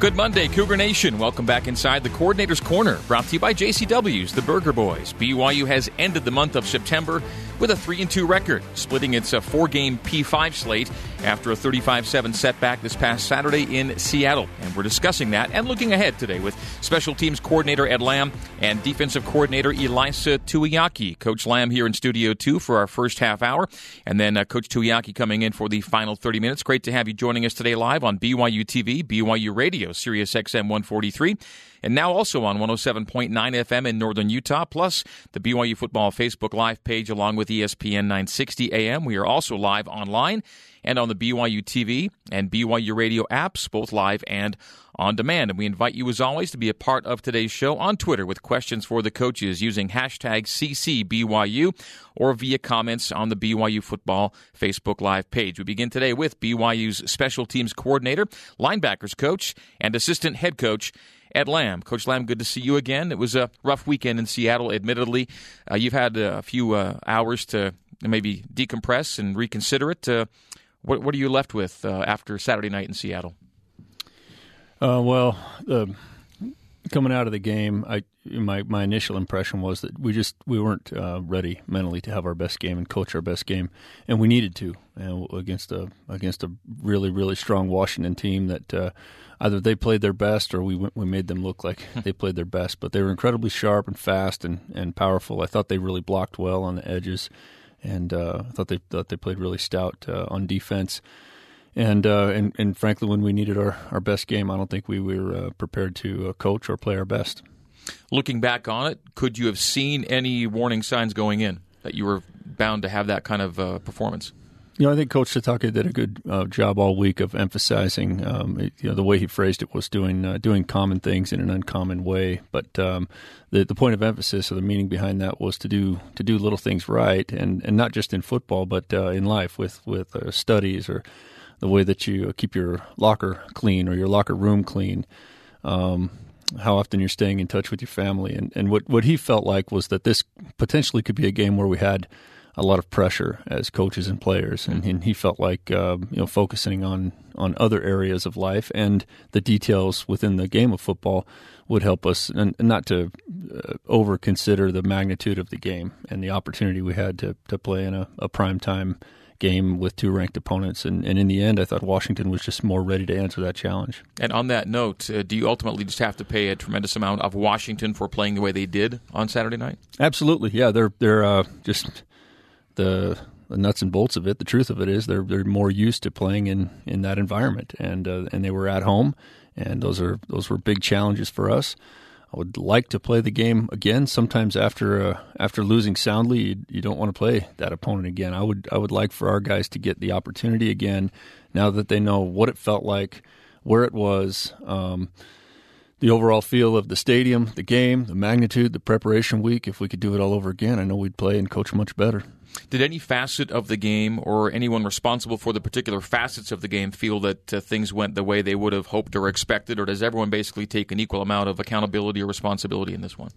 Good Monday, Cougar Nation. Welcome back inside the Coordinator's Corner, brought to you by JCW's The Burger Boys. BYU has ended the month of September with a 3 2 record, splitting its uh, four game P5 slate after a 35 7 setback this past Saturday in Seattle. And we're discussing that and looking ahead today with Special Teams Coordinator Ed Lamb and Defensive Coordinator Ilaisa Tuiaki. Coach Lamb here in Studio 2 for our first half hour, and then uh, Coach Tuiaki coming in for the final 30 minutes. Great to have you joining us today live on BYU TV, BYU Radio, Sirius XM 143 and now also on 107.9 FM in northern Utah, plus the BYU Football Facebook Live page along with ESPN 960 AM. We are also live online and on the BYU TV and BYU Radio apps, both live and on demand. And we invite you, as always, to be a part of today's show on Twitter with questions for the coaches using hashtag CCBYU or via comments on the BYU Football Facebook Live page. We begin today with BYU's special teams coordinator, linebackers coach, and assistant head coach. Ed Lamb. Coach Lamb, good to see you again. It was a rough weekend in Seattle, admittedly. Uh, you've had a few uh, hours to maybe decompress and reconsider it. Uh, what, what, are you left with uh, after Saturday night in Seattle? Uh, well, coming out of the game, I my my initial impression was that we just we weren't uh, ready mentally to have our best game and coach our best game, and we needed to against a against a really really strong Washington team that uh, either they played their best or we went, we made them look like hmm. they played their best. But they were incredibly sharp and fast and, and powerful. I thought they really blocked well on the edges, and uh, I thought they thought they played really stout uh, on defense. And, uh, and and frankly, when we needed our, our best game, I don't think we were uh, prepared to uh, coach or play our best. Looking back on it, could you have seen any warning signs going in that you were bound to have that kind of uh, performance? You know, I think Coach Sitake did a good uh, job all week of emphasizing. Um, it, you know, the way he phrased it was doing uh, doing common things in an uncommon way. But um, the the point of emphasis or the meaning behind that was to do to do little things right, and, and not just in football, but in life with with studies or the way that you keep your locker clean or your locker room clean, um, how often you're staying in touch with your family. And, and what, what he felt like was that this potentially could be a game where we had a lot of pressure as coaches and players, and, and he felt like uh, you know focusing on on other areas of life and the details within the game of football would help us, and, not to uh, over consider the magnitude of the game and the opportunity we had to to play in a, a prime time game with two ranked opponents. And, and in the end, I thought Washington was just more ready to answer that challenge. And on that note, uh, do you ultimately just have to pay a tremendous amount of Washington for playing the way they did on Saturday night? Absolutely. Yeah, they're they're uh, just the the nuts and bolts of it. The truth of it is they're they're more used to playing in, in that environment, and uh, and they were at home, and those are those were big challenges for us. I would like to play the game again. Sometimes after uh, after losing soundly, you, you, don't want to play that opponent again. I would I would like for our guys to get the opportunity again now that they know what it felt like, where it was, um, the overall feel of the stadium, the game, the magnitude, the preparation week. If we could do it all over again, I know we'd play and coach much better. Did any facet of the game or anyone responsible for the particular facets of the game feel that uh, things went the way they would have hoped or expected, or does everyone basically take an equal amount of accountability or responsibility in this one?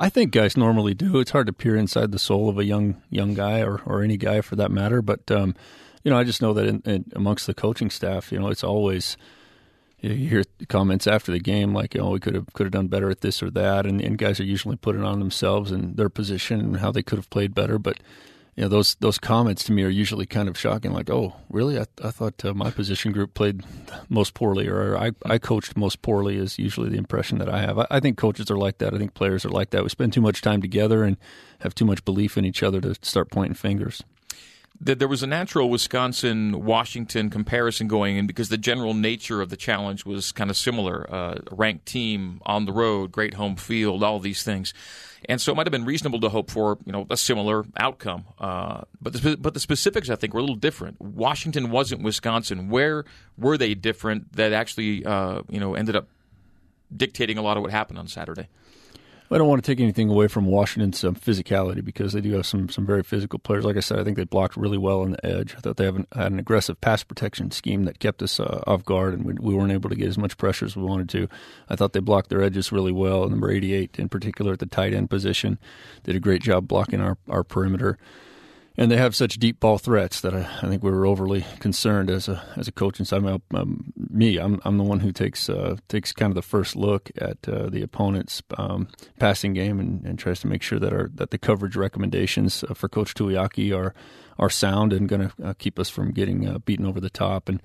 I think guys normally do. It's hard to peer inside the soul of a young young guy or, or any guy for that matter. But um, you know, I just know that in, in, amongst the coaching staff, you know, it's always you hear comments after the game like, "Oh, we could have could have done better at this or that," and, and guys are usually putting on themselves and their position and how they could have played better. But you know those those comments to me are usually kind of shocking. Like, oh, really? I, I thought uh, my position group played most poorly, or I, I coached most poorly. Is usually the impression that I have. I, I, think coaches are like that. I think players are like that. We spend too much time together and have too much belief in each other to start pointing fingers there was a natural Wisconsin Washington comparison going in because the general nature of the challenge was kind of similar. Uh, ranked team on the road, great home field, all these things. And so it might have been reasonable to hope for you know a similar outcome, uh, but the, but the specifics I think were a little different. Washington wasn't Wisconsin. Where were they different that actually uh, you know ended up dictating a lot of what happened on Saturday? I don't want to take anything away from Washington's um, physicality because they do have some some very physical players. Like I said, I think they blocked really well on the edge. I thought they have an, had an aggressive pass protection scheme that kept us uh, off guard, and we, we, weren't able to get as much pressure as we wanted to. I thought they blocked their edges really well. Number 88, in particular, at the tight end position, did a great job blocking our, our perimeter. And they have such deep ball threats that I, I, think we were overly concerned as a as a coaching side. Um, um, me, I'm I'm the one who takes uh, takes kind of the first look at uh, the opponent's um, passing game and, and, tries to make sure that our that the coverage recommendations uh, for Coach Tuiaki are are sound and going to uh, keep us from getting uh, beaten over the top. And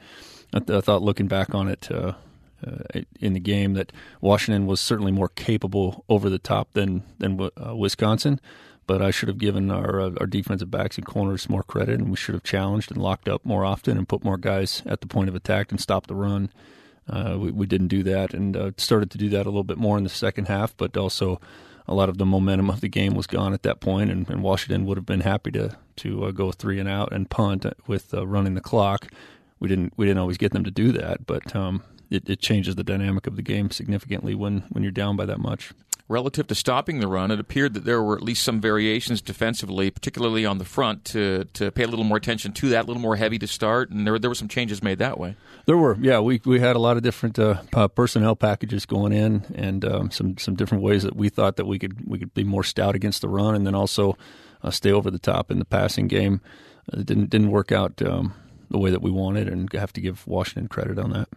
I, th- I, thought looking back on it. Uh, in the game, that Washington was certainly more capable over the top than than Wisconsin, but I should have given our uh, our defensive backs and corners more credit, and we should have challenged and locked up more often and put more guys at the point of attack and stop the run. Uh, we, we, didn't do that, and uh, started to do that a little bit more in the second half. But also, a lot of the momentum of the game was gone at that point, and, and Washington would have been happy to to uh, go three and out and punt with uh, running the clock. We didn't we didn't always get them to do that, but um, it, it changes the dynamic of the game significantly when when you're down by that much relative to stopping the run, it appeared that there were at least some variations defensively, particularly on the front, to to pay a little more attention to that, a little more heavy to start, and there there were some changes made that way. There were, yeah. We we had a lot of different uh, personnel packages going in, and um, some some different ways that we thought that we could we could be more stout against the run, and then also uh, stay over the top in the passing game. It didn't didn't work out um, the way that we wanted, and have to give Washington credit on that.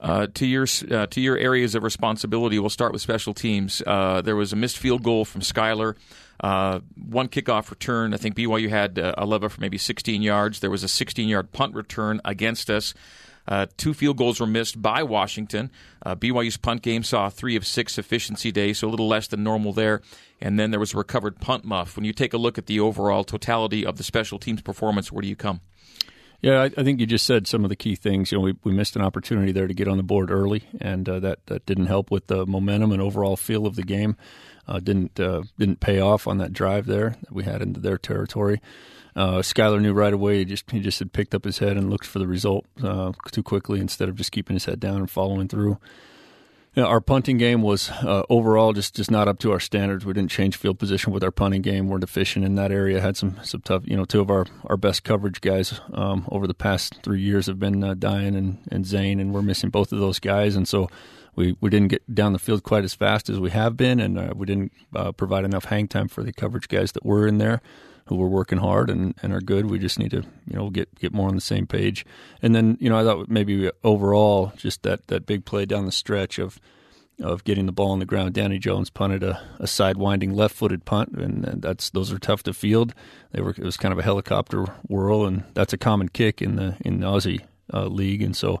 Uh, to your uh, to your areas of responsibility, we'll start with special teams. Uh, there was a missed field goal from Skyler. Uh, one kickoff return. I think BYU had uh, a lever for maybe 16 yards. There was a 16 yard punt return against us. Uh, two field goals were missed by Washington. BYU's punt game saw three of six efficiency days, so a little less than normal there. And then there was a recovered punt muff. When you take a look at the overall totality of the special teams performance, where do you come? Yeah, I, I, think you just said some of the key things. You know, we, we missed an opportunity there to get on the board early, and uh, that that didn't help with the momentum and overall feel of the game. Uh, didn't uh, didn't pay off on that drive there that we had into their territory. Uh, Skyler knew right away. He just he just had picked up his head and looked for the result uh, too quickly instead of just keeping his head down and following through. You know, our punting game was uh, overall just, just not up to our standards. We didn't change field position with our punting game. We're deficient in that area. Had some some tough, you know, two of our, our best coverage guys um, over the past three years have been uh, Dayan and, and Zayne, and we're missing both of those guys. And so we, we didn't get down the field quite as fast as we have been, and uh, we didn't uh, provide enough hang time for the coverage guys that were in there who were working hard and, and are good. We just need to, you know, get get more on the same page. And then, you know, I thought maybe overall just that, that big play down the stretch of of getting the ball on the ground. Danny Jones punted a, a sidewinding left-footed punt, and, and, that's those are tough to field. They were it was kind of a helicopter whirl, and that's a common kick in the in Aussie uh, league, and so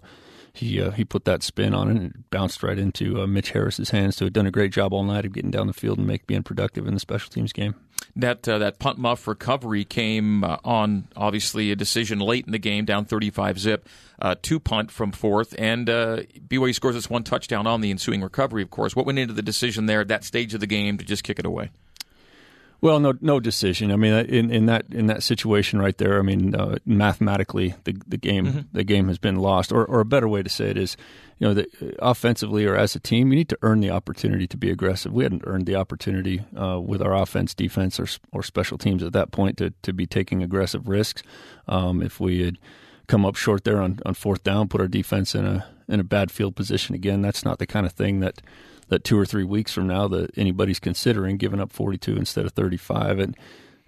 he uh, he put that spin on it and it bounced right into uh, Mitch Harris's hands. So he'd done a great job all night of getting down the field and make being productive in the special teams game. That uh, that punt muff recovery came uh, on obviously a decision late in the game, down 35 zip, uh, two punt from fourth, and uh, BYU scores its one touchdown on the ensuing recovery. Of course, what went into the decision there at that stage of the game to just kick it away? Well, no, no decision. I mean, in, in that in that situation right there, I mean, uh, mathematically, the the game mm-hmm. the game has been lost. Or, or a better way to say it is, you know, the, offensively or as a team, you need to earn the opportunity to be aggressive. We hadn't earned the opportunity uh, with our offense, defense, or or special teams at that point to to be taking aggressive risks. Um, if we had come up short there on, on fourth down, put our defense in a in a bad field position again, that's not the kind of thing that that two or three weeks from now that anybody's considering giving up 42 instead of 35. And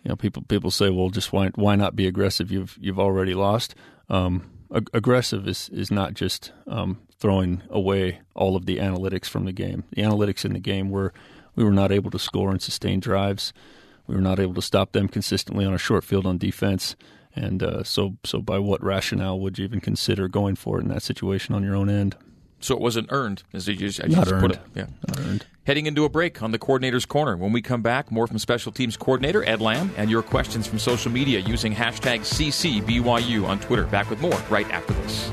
you know, people people say, well, just why why not be aggressive? You've you've already lost. Um, ag- aggressive is is not just um, throwing away all of the analytics from the game. The analytics in the game were we were not able to score and sustain drives. We were not able to stop them consistently on a short field on defense. And uh, so, so by what rationale would you even consider going for it in that situation on your own end? So it wasn't earned, as you just, Not just earned. put it. Yeah. Not earned. Heading into a break on the Coordinator's Corner. When we come back, more from Special Teams Coordinator Ed Lamb and your questions from social media using hashtag CCBYU on Twitter. Back with more right after this.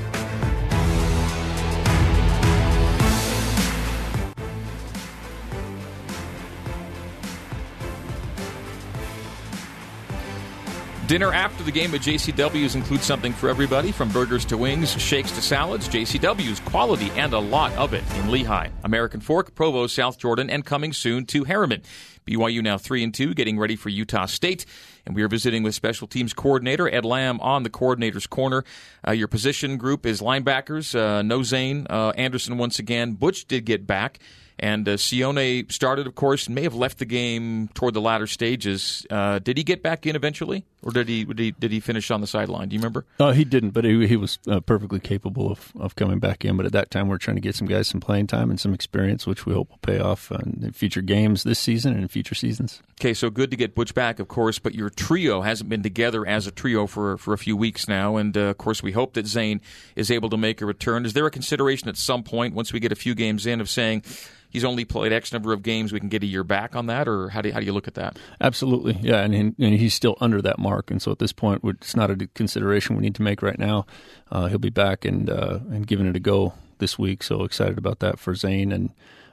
Dinner after the game at JCW's includes something for everybody from burgers to wings, shakes to salads. JCW's quality and a lot of it in Lehi, American Fork, Provo, South Jordan, and coming soon to Herriman. BYU now 3 and 2, getting ready for Utah State. And we are visiting with special teams coordinator Ed Lamb on the coordinator's corner. Uh, your position group is linebackers, uh, no Zayne, uh, Anderson once again. Butch did get back. And uh, Sione started, of course, and may have left the game toward the latter stages. Uh, did he get back in eventually, or did he did he, did he finish on the sideline? Do you remember? Uh, he didn't, but he, he was uh, perfectly capable of, of coming back in. But at that time, we are trying to get some guys some playing time and some experience, which we hope will pay off in future games this season and in future seasons. Okay, so good to get Butch back, of course, but your trio hasn't been together as a trio for for a few weeks now, and uh, of course, we hope that Zayne is able to make a return. Is there a consideration at some point once we get a few games in of saying? he's only played X number of games. We can get a year back on that, or how do you, how do you look at that? Absolutely, yeah, and, and he's still under that mark, and so at this point, it's not a consideration we need to make right now. Uh, he'll be back and uh, and giving it a go this week. So excited about that for Zayne and.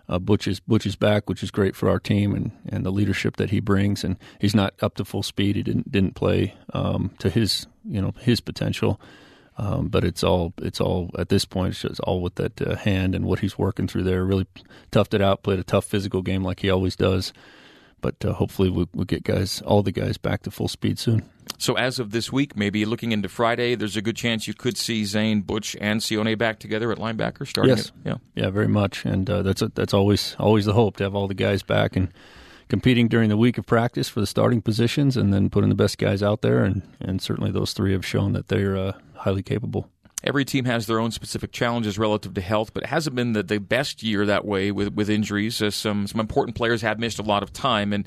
Uh, Butch is Butch is back, which is great for our team and, and the leadership that he brings. And he's not up to full speed. He didn't didn't play um, to his you know his potential. Um, but it's all it's all at this point it's just all with that uh, hand and what he's working through there. Really toughed it out, played a tough physical game like he always does. But uh, hopefully we'll, we'll, get guys all the guys back to full speed soon. So as of this week, maybe looking into Friday, there's a good chance you could see Zayne, Butch, and Sione back together at linebacker starting. Yes, it. yeah, yeah, very much, and uh, that's a, that's always always the hope to have all the guys back and competing during the week of practice for the starting positions, and then putting the best guys out there, and and certainly those three have shown that they're uh, highly capable. Every team has their own specific challenges relative to health, but it hasn't been the, the best year that way with with injuries. Uh, some some important players have missed a lot of time, and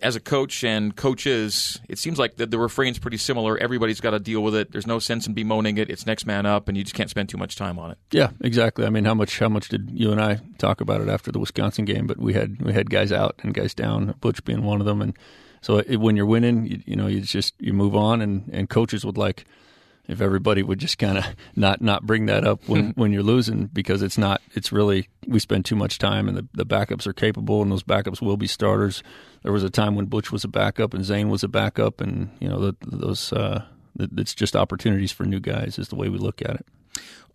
as a coach and coaches, it seems like the, the refrain's pretty similar. Everybody's got to deal with it. There's no sense in bemoaning it. It's next man up, and you just can't spend too much time on it. Yeah, exactly. I mean, how much how much did you and I talk about it after the Wisconsin game? But we had we had guys out and guys down, Butch being one of them, and so it, when you're winning, you, you know, you just you move on, and and coaches would like if everybody would just kind of not not bring that up when, hmm. when you're losing because it's not it's really we spend too much time and the, the backups are capable and those backups will be starters. There was a time when Butch was a backup and Zayne was a backup and you know the, those uh, it's just opportunities for new guys is the way we look at it.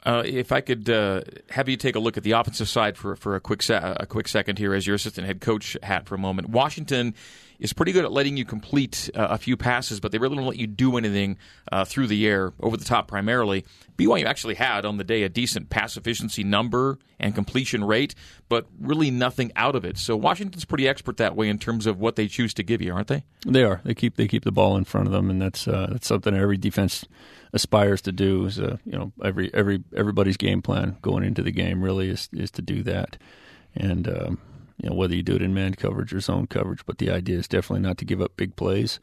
Uh, if I could uh, have you take a look at the offensive side for for a quick se- a quick second here as your assistant head coach hat for a moment. Washington is pretty good at letting you complete uh, a few passes, but they really don't let you do anything uh, through the air, over the top primarily. BYU actually had on the day a decent pass efficiency number and completion rate, but really nothing out of it. So Washington's pretty expert that way in terms of what they choose to give you, aren't they? They are. They keep they keep the ball in front of them, and that's uh, that's something every defense aspires to do. Is uh, you know every every everybody's game plan going into the game really is is to do that, and. Um, you know, whether you do it in man coverage or zone coverage. But the idea is definitely not to give up big plays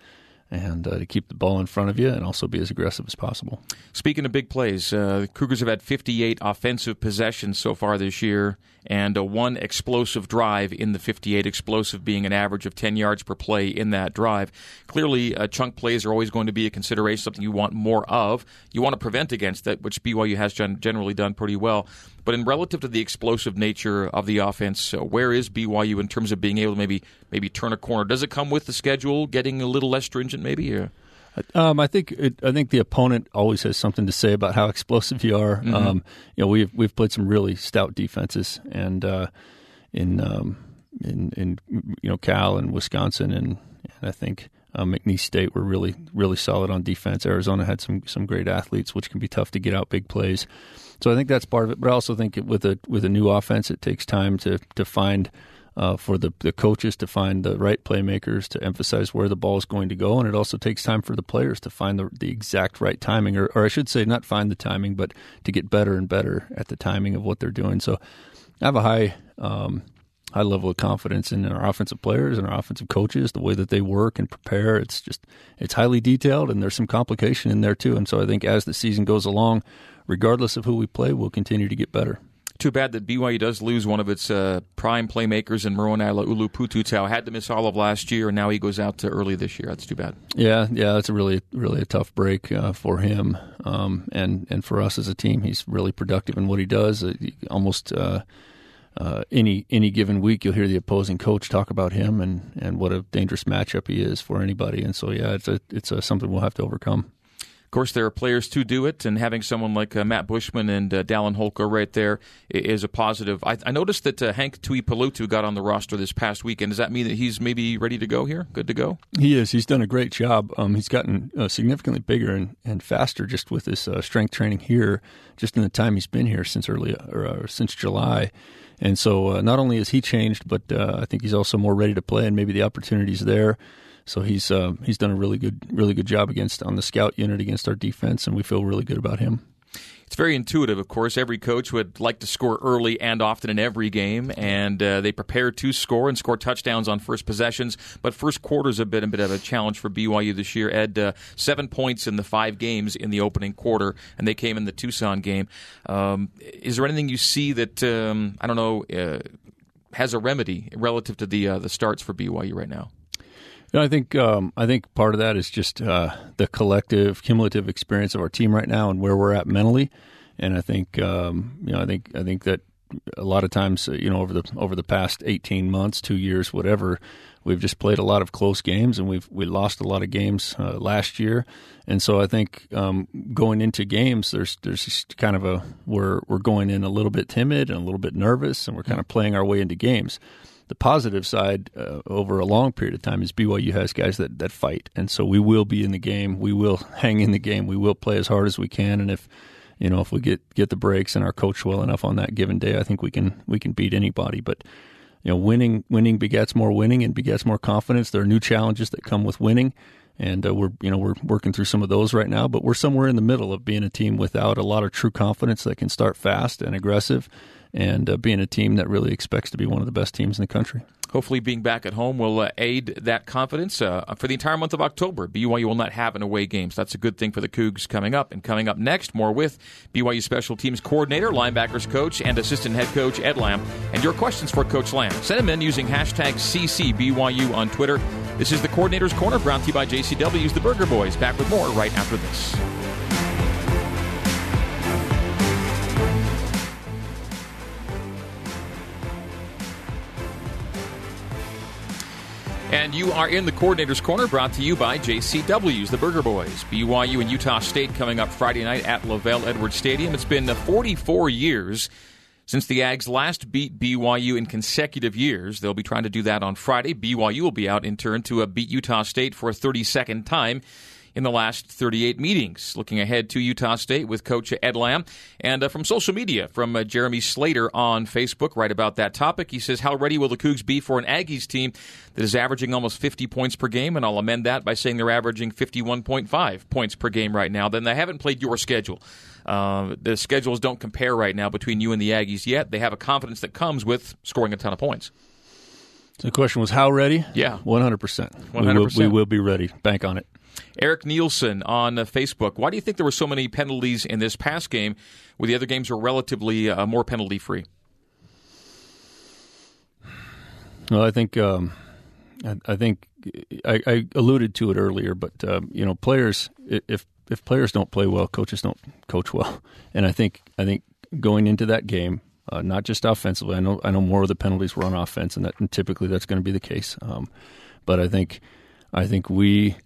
and uh, to keep the ball in front of you and also be as aggressive as possible. Speaking of big plays, uh, the Cougars have had 58 offensive possessions so far this year and a one explosive drive in the 58, explosive being an average of 10 yards per play in that drive. Clearly, uh, chunk plays are always going to be a consideration, something you want more of. You want to prevent against that, which BYU has generally done pretty well. But in relative to the explosive nature of the offense, uh, where is BYU in terms of being able to maybe maybe turn a corner? Does it come with the schedule getting a little less stringent, maybe? Or? Um, I think it, I think the opponent always has something to say about how explosive you are. Mm-hmm. Um, you know, we've we've played some really stout defenses, and uh, in um, in in you know Cal and Wisconsin, and, and I think uh, McNeese State were really really solid on defense. Arizona had some some great athletes, which can be tough to get out big plays. So I think that's part of it. But I also think with a with a new offense, it takes time to to find uh, for the, the coaches to find the right playmakers to emphasize where the ball is going to go. And it also takes time for the players to find the, the exact right timing, or, or I should say, not find the timing, but to get better and better at the timing of what they're doing. So I have a high. Um, high level of confidence in our offensive players and our offensive coaches, the way that they work and prepare. It's just it's highly detailed, and there's some complication in there too. And so I think as the season goes along, regardless of who we play, we'll continue to get better. Too bad that BYU does lose one of its uh, prime playmakers in Moroni Laulu-Pututau. Had to miss all of last year, and now he goes out to early this year. That's too bad. Yeah, yeah, that's a really, really a tough break uh, for him, um, and and for us as a team. He's really productive in what he does. Uh, almost uh, any any given week, you'll hear the opposing coach talk about him and, and what a dangerous matchup he is for anybody. And so, yeah, it's a, it's a, something we'll have to overcome. Of course, there are players to do it, and having someone like uh, Matt Bushman and uh, Dallin Holker right there is a positive. I, I noticed that uh, Hank Tuipulotu got on the roster this past weekend. Does that mean that he's maybe ready to go here? Good to go? He is. He's done a great job. Um, he's gotten uh, significantly bigger and, and faster just with his uh, strength training here, just in the time he's been here since early or uh, since July. And so, not only has he changed, but I think he's also more ready to play, and maybe the opportunities there. So he's uh, he's done a really good really good job against on the scout unit against our defense, and we feel really good about him. It's very intuitive, of course. Every coach would like to score early and often in every game, and uh, they prepare to score and score touchdowns on first possessions. But first quarter's a bit a bit of a challenge for BYU this year. Ed, uh, seven points in the five games in the opening quarter, and they came in the Tucson game. Um, is there anything you see that um, I don't know uh, has a remedy relative to the uh, the starts for BYU right now? You know, I think um, I think part of that is just uh, the collective, cumulative experience of our team right now and where we're at mentally. And I think um, you know, I think I think that a lot of times, you know, over the over the past eighteen months, two years, whatever, we've just played a lot of close games, and we've we lost a lot of games uh, last year. And so I think um, going into games, there's there's kind of a we're we're going in a little bit timid and a little bit nervous, and we're kind of playing our way into games the positive side uh, over a long period of time is BYU has guys that, that fight, and so we will be in the game. We will hang in the game. We will play as hard as we can, and if you know if we get get the breaks and our coach well enough on that given day, I think we can we can beat anybody. But you know, winning winning begets more winning and begets more confidence. There are new challenges that come with winning, and uh, we're you know we're working through some of those right now. But we're somewhere in the middle of being a team without a lot of true confidence that can start fast and aggressive and uh, being a team that really expects to be one of the best teams in the country. Hopefully, being back at home will uh, aid that confidence. Uh, for the entire month of October, BYU will not have an away game, so that's a good thing for the Cougs coming up. And coming up next, more with BYU Special Teams Coordinator, Linebackers Coach, and Assistant Head Coach Ed Lamb. And your questions for Coach Lamb. Send them in using hashtag CCBYU on Twitter. This is the Coordinator's Corner, brought to you by JCW's The Burger Boys. Back with more right after this. And you are in the Coordinator's Corner, brought to you by JCW's, the Burger Boys. BYU and Utah State coming up Friday night at LaVell Edwards Stadium. It's been 44 years since the Ags last beat BYU in consecutive years. They'll be trying to do that on Friday. BYU will be out in turn to uh, beat Utah State for a 32nd time in the last 38 meetings. Looking ahead to Utah State with Coach Ed Lamb. And uh, from social media, from uh, Jeremy Slater on Facebook, right about that topic. He says, How ready will the Cougs be for an Aggies team that is averaging almost 50 points per game? And I'll amend that by saying they're averaging 51.5 points per game right now. Then they haven't played your schedule. Uh, the schedules don't compare right now between you and the Aggies yet. They have a confidence that comes with scoring a ton of points. So the question was, how ready? Yeah. 100%. 100%. We will, we will be ready. Bank on it. Eric Nielsen on uh, Facebook. Why do you think there were so many penalties in this past game where the other games were relatively uh, more penalty free? Well, I think um, I, I, think I, I, alluded to it earlier, but um, you know, players if if players don't play well, coaches don't coach well, and I think I think going into that game, uh, not just offensively. I know I know more of the penalties were on offense, and that and typically that's going to be the case. Um, but I think I think we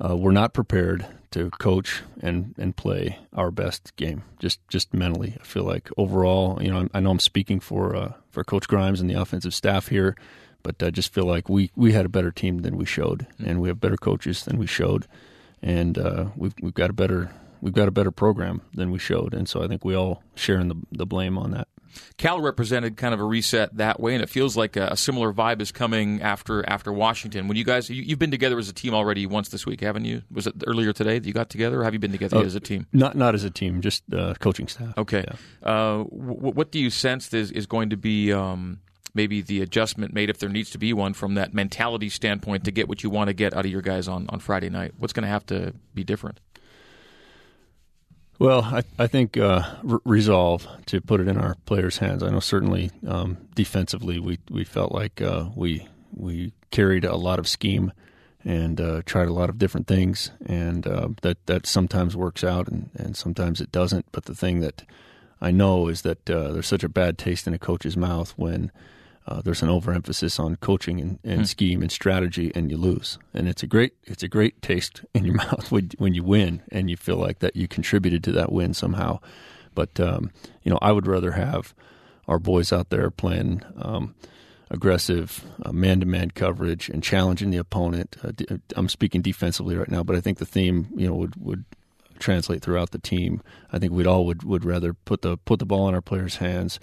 uh, we're not prepared to coach and, and play our best game. Just just mentally, I feel like overall, you know, I know I'm speaking for uh, for Coach Grimes and the offensive staff here, but I just feel like we, we had a better team than we showed, and we have better coaches than we showed, and uh, we've we've got a better we've got a better program than we showed, and so I think we all share in the the blame on that. Cal represented kind of a reset that way, and it feels like a, a, similar vibe is coming after after Washington. When you guys, you, have been together as a team already once this week, haven't you? Was it earlier today that you got together, or have you been together uh, as a team? Not not as a team, just uh, coaching staff. Okay. Yeah. Uh, w- what do you sense is is going to be? Um, maybe the adjustment made if there needs to be one from that mentality standpoint to get what you want to get out of your guys on, on Friday night? What's going to have to be different? Well, I, I think uh, re- resolve to put it in our players' hands. I know certainly um, defensively we we felt like uh, we we carried a lot of scheme and uh, tried a lot of different things, and uh, that that sometimes works out and, and sometimes it doesn't. But the thing that I know is that uh, there's such a bad taste in a coach's mouth when uh, there's an overemphasis on coaching and, and hmm. scheme and strategy, and you lose. And it's a great it's a great taste in your mouth when, when you win and you feel like that you contributed to that win somehow. But um, you know, I would rather have our boys out there playing um, aggressive man to man coverage and challenging the opponent. Uh, I'm speaking defensively right now, but I think the theme you know would would translate throughout the team. I think we'd all would, would rather put the put the ball in our players' hands,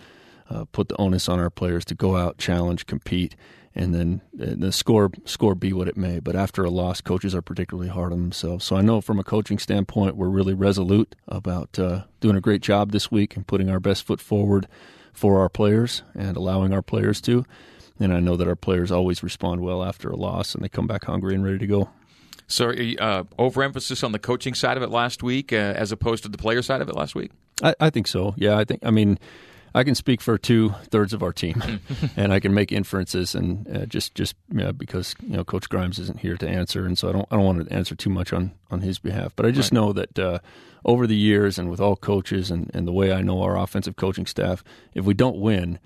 uh, put the onus on our players to go out, challenge, compete, and then uh, the score score be what it may. But after a loss, coaches are particularly hard on themselves. So I know from a coaching standpoint, we're really resolute about uh, doing a great job this week and putting our best foot forward for our players and allowing our players to. And I know that our players always respond well after a loss and they come back hungry and ready to go. So, uh, overemphasis on the coaching side of it last week, uh, as opposed to the player side of it last week. I, I, think so. Yeah, I think. I mean, I can speak for two thirds of our team, and I can make inferences, and uh, just just yeah, because you know Coach Grimes isn't here to answer, and so I don't I don't want to answer too much on on his behalf. But I just right. know that uh, over the years, and with all coaches, and and the way I know our offensive coaching staff, if we don't win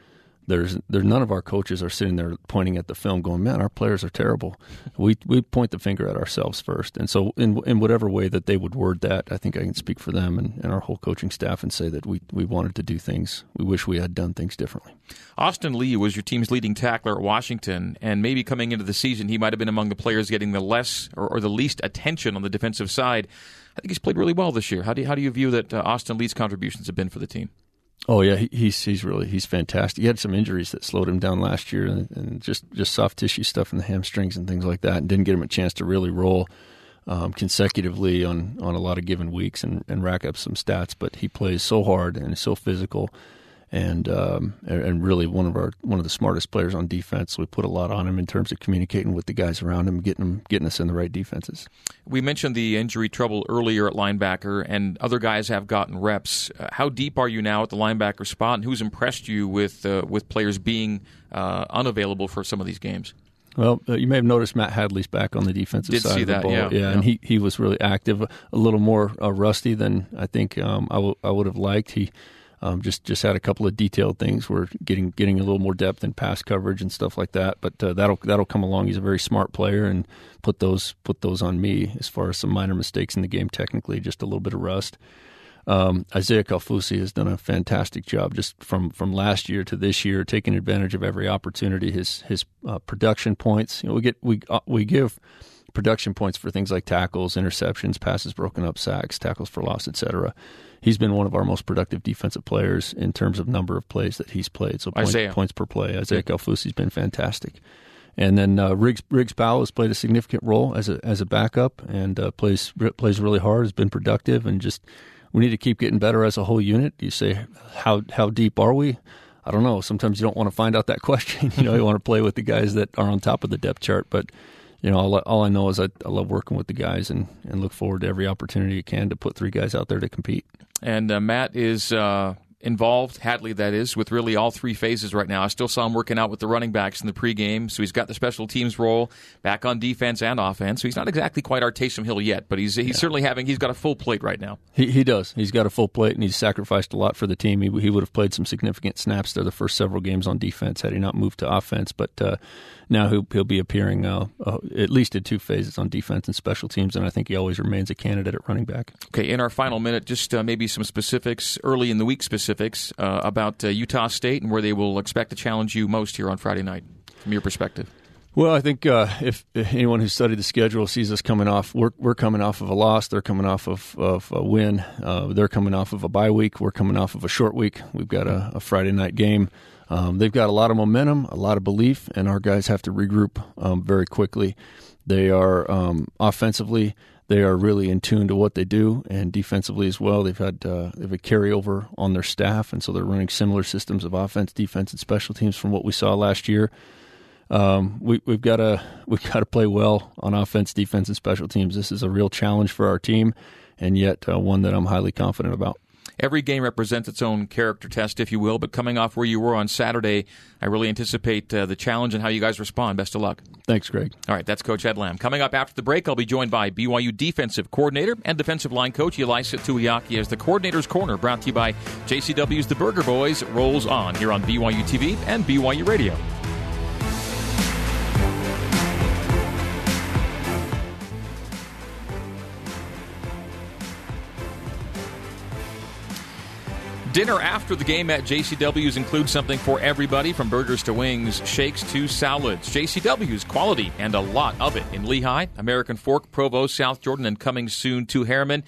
there's there's none of our coaches are sitting there pointing at the film going man our players are terrible. We we point the finger at ourselves first. And so in in whatever way that they would word that I think I can speak for them and, and our whole coaching staff and say that we we wanted to do things. We wish we had done things differently. Austin Lee was your team's leading tackler at Washington and maybe coming into the season he might have been among the players getting the less or, or the least attention on the defensive side. I think he's played really well this year. How do you, how do you view that uh, Austin Lee's contributions have been for the team Oh yeah, he, he's he's really he's fantastic. He had some injuries that slowed him down last year, and, and, just just soft tissue stuff in the hamstrings and things like that, and didn't get him a chance to really roll um, consecutively on on a lot of given weeks and, and rack up some stats. But he plays so hard and is so physical and um, and really one of our one of the smartest players on defense. We put a lot on him in terms of communicating with the guys around him, getting him getting us in the right defenses. We mentioned the injury trouble earlier at linebacker, and other guys have gotten reps. Uh, how deep are you now at the linebacker spot, and who's impressed you with uh, with players being uh, unavailable for some of these games? Well, uh, you may have noticed Matt Hadley's back on the defensive Did side of the that, ball. Yeah, yeah, yeah, and he, he was really active, a little more uh, rusty than I think um, I, w- I would have liked. He um, just just had a couple of detailed things. We're getting getting a little more depth in pass coverage and stuff like that. But uh, that'll that'll come along. He's a very smart player and put those put those on me as far as some minor mistakes in the game technically, just a little bit of rust. Um, Isaiah Kaufusi has done a fantastic job just from, from last year to this year, taking advantage of every opportunity. His his uh, production points, you know, we get we uh, we give production points for things like tackles, interceptions, passes broken up, sacks, tackles for loss, etc. He's been one of our most productive defensive players in terms of number of plays that he's played. So points, points per play. Isaiah. Kaufusi's been fantastic. And then uh, Riggs, Riggs Powell has played a significant role as a as a backup and uh, plays plays really hard. Has been productive and just we need to keep getting better as a whole unit. You say how how deep are we? I don't know. Sometimes you don't want to find out that question. you know, you want to play with the guys that are on top of the depth chart, but you know, all, all I know is I, I love working with the guys and, and look forward to every opportunity you can to put three guys out there to compete. And uh, Matt is uh, involved, Hadley that is, with really all three phases right now. I still saw him working out with the running backs in the pregame, so he's got the special teams role back on defense and offense. So he's not exactly quite our Taysom Hill yet, but he's he's yeah. certainly having he's got a full plate right now. He he does. He's got a full plate, and he's sacrificed a lot for the team. He he would have played some significant snaps there the first several games on defense had he not moved to offense, but. Uh, now he'll, he'll be appearing uh, uh, at least in two phases on defense and special teams, and I think he always remains a candidate at running back. Okay, in our final minute, just uh, maybe some specifics, early in the week specifics uh, about uh, Utah State and where they will expect to challenge you most here on Friday night, from your perspective. Well, I think uh, if, anyone who's studied the schedule sees us coming off, we're, we're coming off of a loss. They're coming off of, of a win. Uh, they're coming off of a bye week. We're coming off of a short week. We've got a, a Friday night game. Um, they've got a lot of momentum, a lot of belief, and our guys have to regroup um, very quickly. They are um, offensively, they are really in tune to what they do, and defensively as well. They've had uh, they've a carryover on their staff, and so they're running similar systems of offense, defense, and special teams from what we saw last year. Um, we, have got to we've got to play well on offense, defense, and special teams. This is a real challenge for our team, and yet uh, one that I'm highly confident about every game represents its own character test, if you will. But coming off where you were on Saturday, I really anticipate uh, the challenge and how you guys respond. Best of luck. Thanks, Greg. All right, that's Coach Ed Lamb. Coming up after the break, I'll be joined by BYU defensive coordinator and defensive line coach Ilaisa Tuiaki as the coordinator's corner, brought to you by JCW's The Burger Boys, rolls on here on BYU TV and BYU Radio. Dinner after the game at JCW's includes something for everybody from burgers to wings, shakes to salads. JCW's quality and a lot of it in Lehi, American Fork, Provo, South Jordan, and coming soon to Herriman.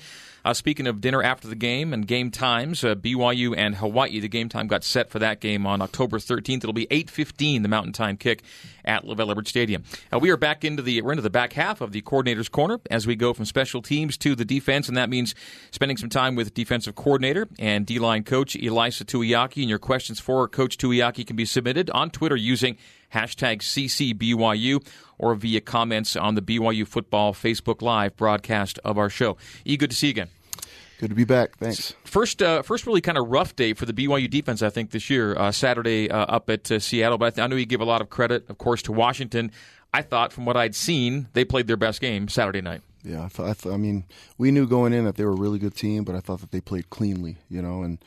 Uh, speaking of dinner after the game and game times, uh, BYU and Hawaii, the game time got set for that game on October 13th. It'll be 8:15, the Mountain Time kick at LaVell Edwards Stadium. Uh, we are back into the we're into the back half of the coordinator's corner as we go from special teams to the defense, and that means spending some time with defensive coordinator and D-line coach Ilaisa Tuiaki. And your questions for Coach Tuiaki can be submitted on Twitter using hashtag CCBYU or via comments on the BYU Football Facebook Live broadcast of our show. E, good to see you again. Good to be back. Thanks. First, uh, first really kind of rough day for the BYU defense, I think, this year. Uh, Saturday uh, up at uh, Seattle, but I, th- I know you give a lot of credit, of course, to Washington. I thought, from what I'd seen, they played their best game Saturday night. Yeah, I, th- I, th- I mean, we knew going in that they were a really good team, but I thought that they played cleanly, you know, and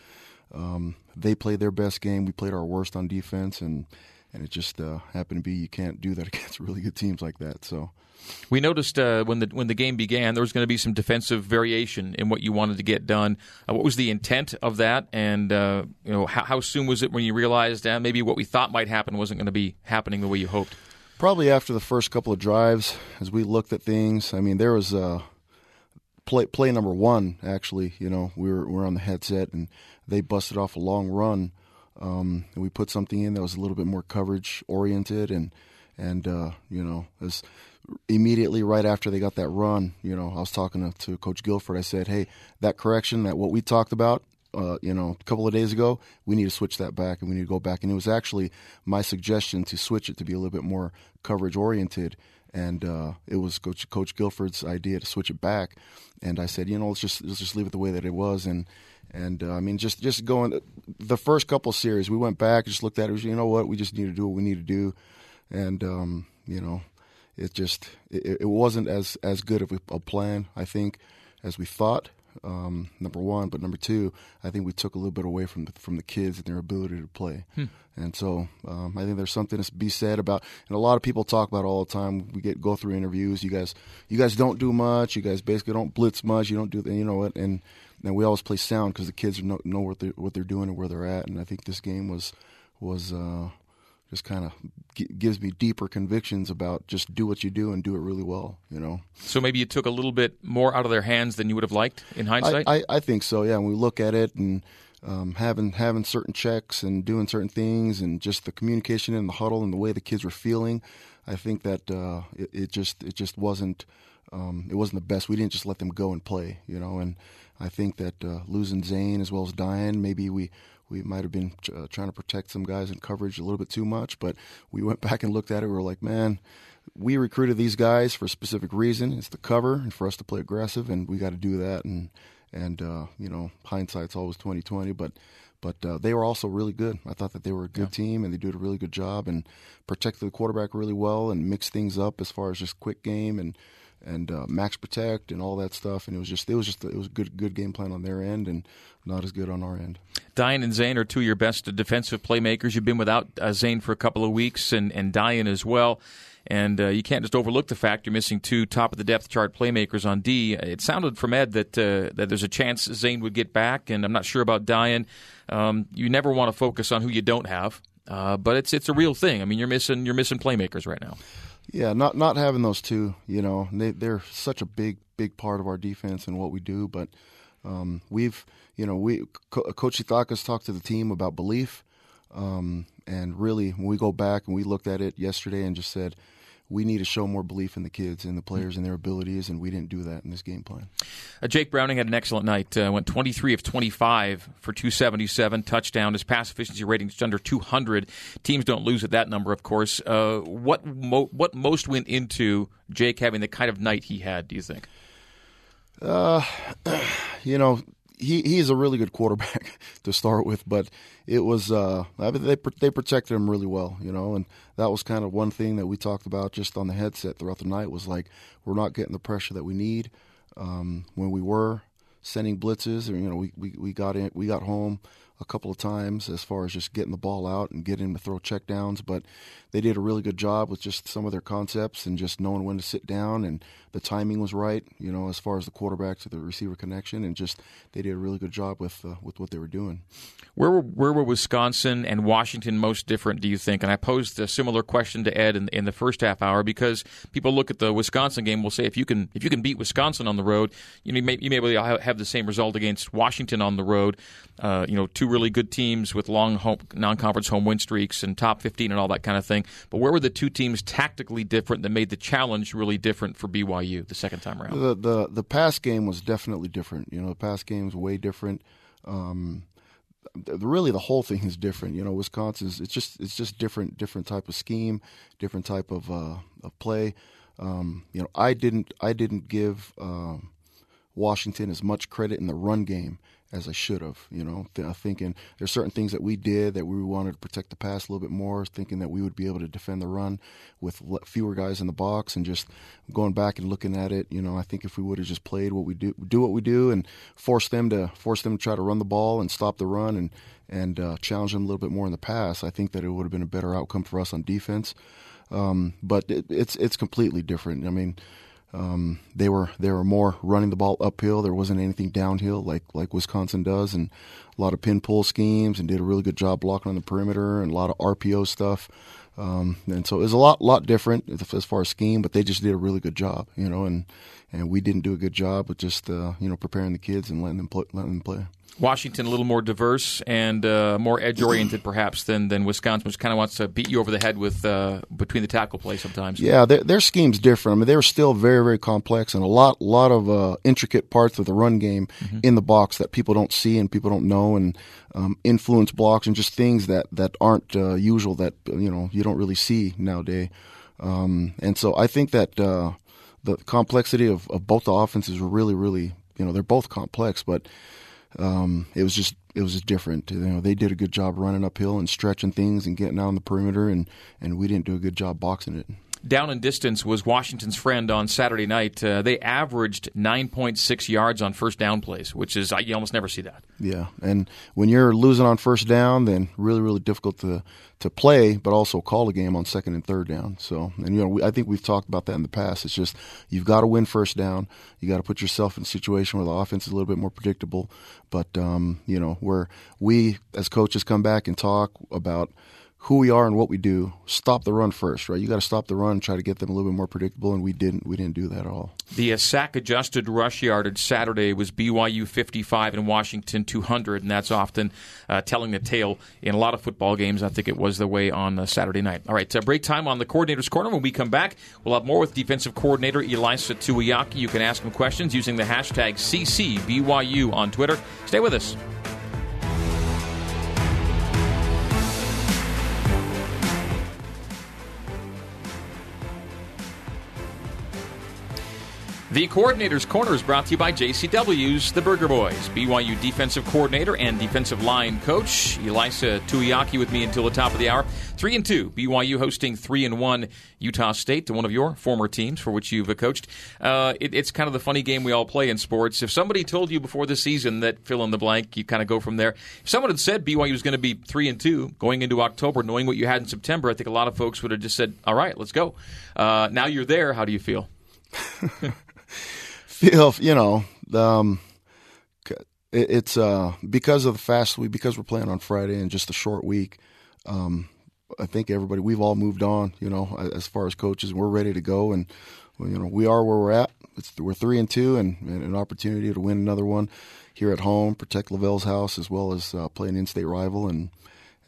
um, they played their best game. We played our worst on defense, and and it just uh, happened to be you can't do that against really good teams like that. So we noticed uh, when the when the game began there was going to be some defensive variation in what you wanted to get done. Uh, what was the intent of that, and uh, you know how, how, soon was it when you realized uh, maybe what we thought might happen wasn't going to be happening the way you hoped? Probably after the first couple of drives, as we looked at things. I mean, there was uh, play play number one. Actually, you know, we were we were on the headset and they busted off a long run um, and we put something in that was a little bit more coverage oriented, and and uh, you know, as immediately right after they got that run, you know, I was talking to, to Coach Gilford. I said, "Hey, that correction, that what we talked about, uh, you know, a couple of days ago, we need to switch that back, and we need to go back." And it was actually my suggestion to switch it to be a little bit more coverage oriented, and uh, it was Coach Coach Gilford's idea to switch it back. And I said, you know, let's just let's just leave it the way that it was, and and uh, I mean, just just going the first couple series, we went back, and just looked at it. You know what? We just need to do what we need to do, and um, you know, it just it, it, wasn't as as good of a plan, I think, as we thought. Um, number one, but number two, I think we took a little bit away from the, from the kids and their ability to play. Hmm. And so um, I think there's something to be said about. And a lot of people talk about all the time. We get go through interviews. You guys, you guys don't do much. You guys basically don't blitz much. You don't do, you know what? And and we always play sound because the kids know, know what they're what they're doing and where they're at. And I think this game was was uh, just kind of g- gives me deeper convictions about just do what you do and do it really well. You know. So maybe you took a little bit more out of their hands than you would have liked in hindsight. I, I, I think so. Yeah, when we look at it and. Um, having having certain checks and doing certain things and just the communication in the huddle and the way the kids were feeling, I think that uh, it, it, just it just wasn't um, it wasn't the best. We didn't just let them go and play, you know. And I think that uh, losing Zayne as well as Dayan, maybe we we might have been uh, trying to protect some guys in coverage a little bit too much. But we went back and looked at it. We were like, man, we recruited these guys for a specific reason. It's the cover and for us to play aggressive, and we got to do that. And and uh, you know, hindsight's always twenty twenty, but. But uh, they were also really good. I thought that they were a good yeah. team and they did a really good job and protected the quarterback really well and mixed things up as far as just quick game and and uh, max protect and all that stuff. And it was just it was just it was a good good game plan on their end and not as good on our end. Dayan and Zayne are two of your best defensive playmakers. You've been without uh, Zayne for a couple of weeks and and Dayan as well. And uh, you can't just overlook the fact you're missing two top of the depth chart playmakers on D. It sounded from Ed that uh, that there's a chance Zane would get back, and I'm not sure about Dayan. Um, you never want to focus on who you don't have, uh, but it's it's a real thing. I mean, you're missing you're missing playmakers right now. Yeah, not not having those two, you know, they they're such a big big part of our defense and what we do. But um, we've, you know, we Co- Coach Sitake's talked to the team about belief, um, and really when we go back and we looked at it yesterday and just said, we need to show more belief in the kids and the players and their abilities, and we didn't do that in this game plan. Uh, Jake Browning had an excellent night. Uh, went 23 of 25 for 277 touchdown. His pass efficiency rating is under 200. Teams don't lose at that number, of course. Uh, what mo- what most went into Jake having the kind of night he had? Do you think? Uh, you know, he he's a really good quarterback to start with, but it was uh, they they protected him really well, you know, and that was kind of one thing that we talked about just on the headset throughout the night was like we're not getting the pressure that we need um, when we were sending blitzes, or you know, we, we, we got in, we got home a couple of times as far as just getting the ball out and getting to throw checkdowns, but they did a really good job with just some of their concepts and just knowing when to sit down and the timing was right, you know, as far as the quarterback to the receiver connection and just they did a really good job with uh, with what they were doing. Where were, where were Wisconsin and Washington most different, do you think? And I posed a similar question to Ed in, in the first half hour because people look at the Wisconsin game will say if you can if you can beat Wisconsin on the road, you know, you may, you may have the same result against Washington on the road. Uh, you know, two really good teams with long home, non-conference home win streaks and top 15 and all that kind of thing. But where were the two teams tactically different that made the challenge really different for BYU the second time around? The the the pass game was definitely different. You know, the pass game was way different. Um, really the whole thing is different. You know, Wisconsin's it's just it's just different different type of scheme, different type of uh, of play. Um, you know, I didn't I didn't give um, Washington as much credit in the run game as I should have. You know, th- thinking there's certain things that we did that we wanted to protect the pass a little bit more, thinking that we would be able to defend the run with fewer guys in the box, and just going back and looking at it. You know, I think if we would have just played what we do, do what we do, and force them to force them to try to run the ball and stop the run and and uh, challenge them a little bit more in the pass, I think that it would have been a better outcome for us on defense. Um, but it, it's it's completely different. I mean, um, they were they were more running the ball uphill. There wasn't anything downhill like like Wisconsin does, and a lot of pin pull schemes, and did a really good job blocking on the perimeter and a lot of RPO stuff. Um, and so it was a lot lot different as far as scheme, but they just did a really good job, you know, and and we didn't do a good job with just uh, you know preparing the kids and letting them play, letting them play. Washington a little more diverse and uh, more edge oriented, perhaps than than Wisconsin, which kind of wants to beat you over the head with uh, between the tackle play sometimes. Yeah, their, their, scheme's different. I mean, they were still very very complex and a lot lot of uh, intricate parts of the run game mm-hmm. in the box that people don't see and people don't know, and um, influence blocks and just things that that aren't uh, usual that you know you don't really see nowadays. Um, and so I think that uh, the complexity of, of both the offenses were really really you know they're both complex, but um, it was just it was just different. You know, they did a good job running uphill and stretching things and getting out on the perimeter, and and we didn't do a good job boxing it down and distance was Washington's friend on Saturday night. Uh, they averaged 9.6 yards on first down plays, which is you almost never see that. Yeah, and when you're losing on first down, then really really difficult to to play, but also call a game on second and third down. So, and you know, we, I think we've talked about that in the past. It's just you've got to win first down. You got to put yourself in a situation where the offense is a little bit more predictable. But um, you know, where we as coaches come back and talk about who we are and what we do. Stop the run first, right? You got to stop the run, try to get them a little bit more predictable, and we didn't. We didn't do that at all. The uh, sack adjusted rush yardage Saturday was BYU 55 and Washington 200, and that's often uh, telling the tale in a lot of football games. I think it was the way on uh, Saturday night. All right, break time on the coordinator's corner. When we come back, we'll have more with defensive coordinator Ilaisa Tuiaki. You can ask him questions using the hashtag CCBYU on Twitter. Stay with us. The Coordinator's Corner is brought to you by JCW's The Burger Boys, BYU defensive coordinator and defensive line coach Ilaisa Tuiaki with me until the top of the hour. Three and two, BYU hosting three and one Utah State to one of your former teams for which you've coached. Uh, it, it's kind of the funny game we all play in sports. If somebody told you before the season that fill in the blank, you kind of go from there. If someone had said BYU was going to be three and two going into October, knowing what you had in September, I think a lot of folks would have just said, "All right, let's go." Uh, now you're there. How do you feel? feel you know um, it, it's uh, because of the fast week because we're playing on Friday and just a short week. Um, I think everybody we've all moved on. You know, as far as coaches, we're ready to go, and you know we are where we're at. It's, we're three and two, and, and, an opportunity to win another one here at home, protect LaVell's house as well as uh, play an in-state rival, and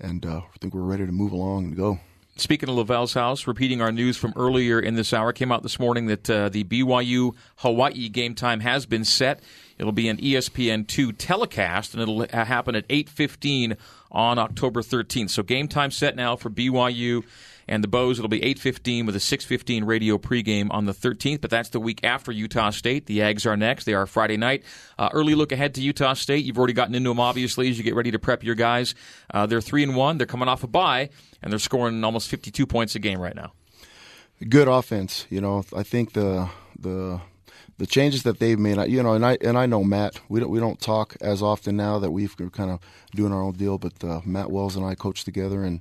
and uh, I think we're ready to move along and go. Speaking of LaVell's house, repeating our news from earlier in this hour, came out this morning that uh, the BYU Hawaii game time has been set. It'll be an ESPN2 telecast, and it'll happen at 8.15 on October 13th. So game time set now for BYU and the Bows. It'll be 8:15 with a 6:15 radio pregame on the 13th. But that's the week after Utah State. The Ags are next. They are Friday night. Uh, early look ahead to Utah State. You've already gotten into them obviously as you get ready to prep your guys. Uh, they're three and one. They're coming off a bye and they're scoring almost 52 points a game right now. Good offense. You know, I think the the the changes that they've made, you know, and I and I know Matt. We don't we don't talk as often now that we've kind of doing our own deal. But uh, Matt Wells and I coach together, and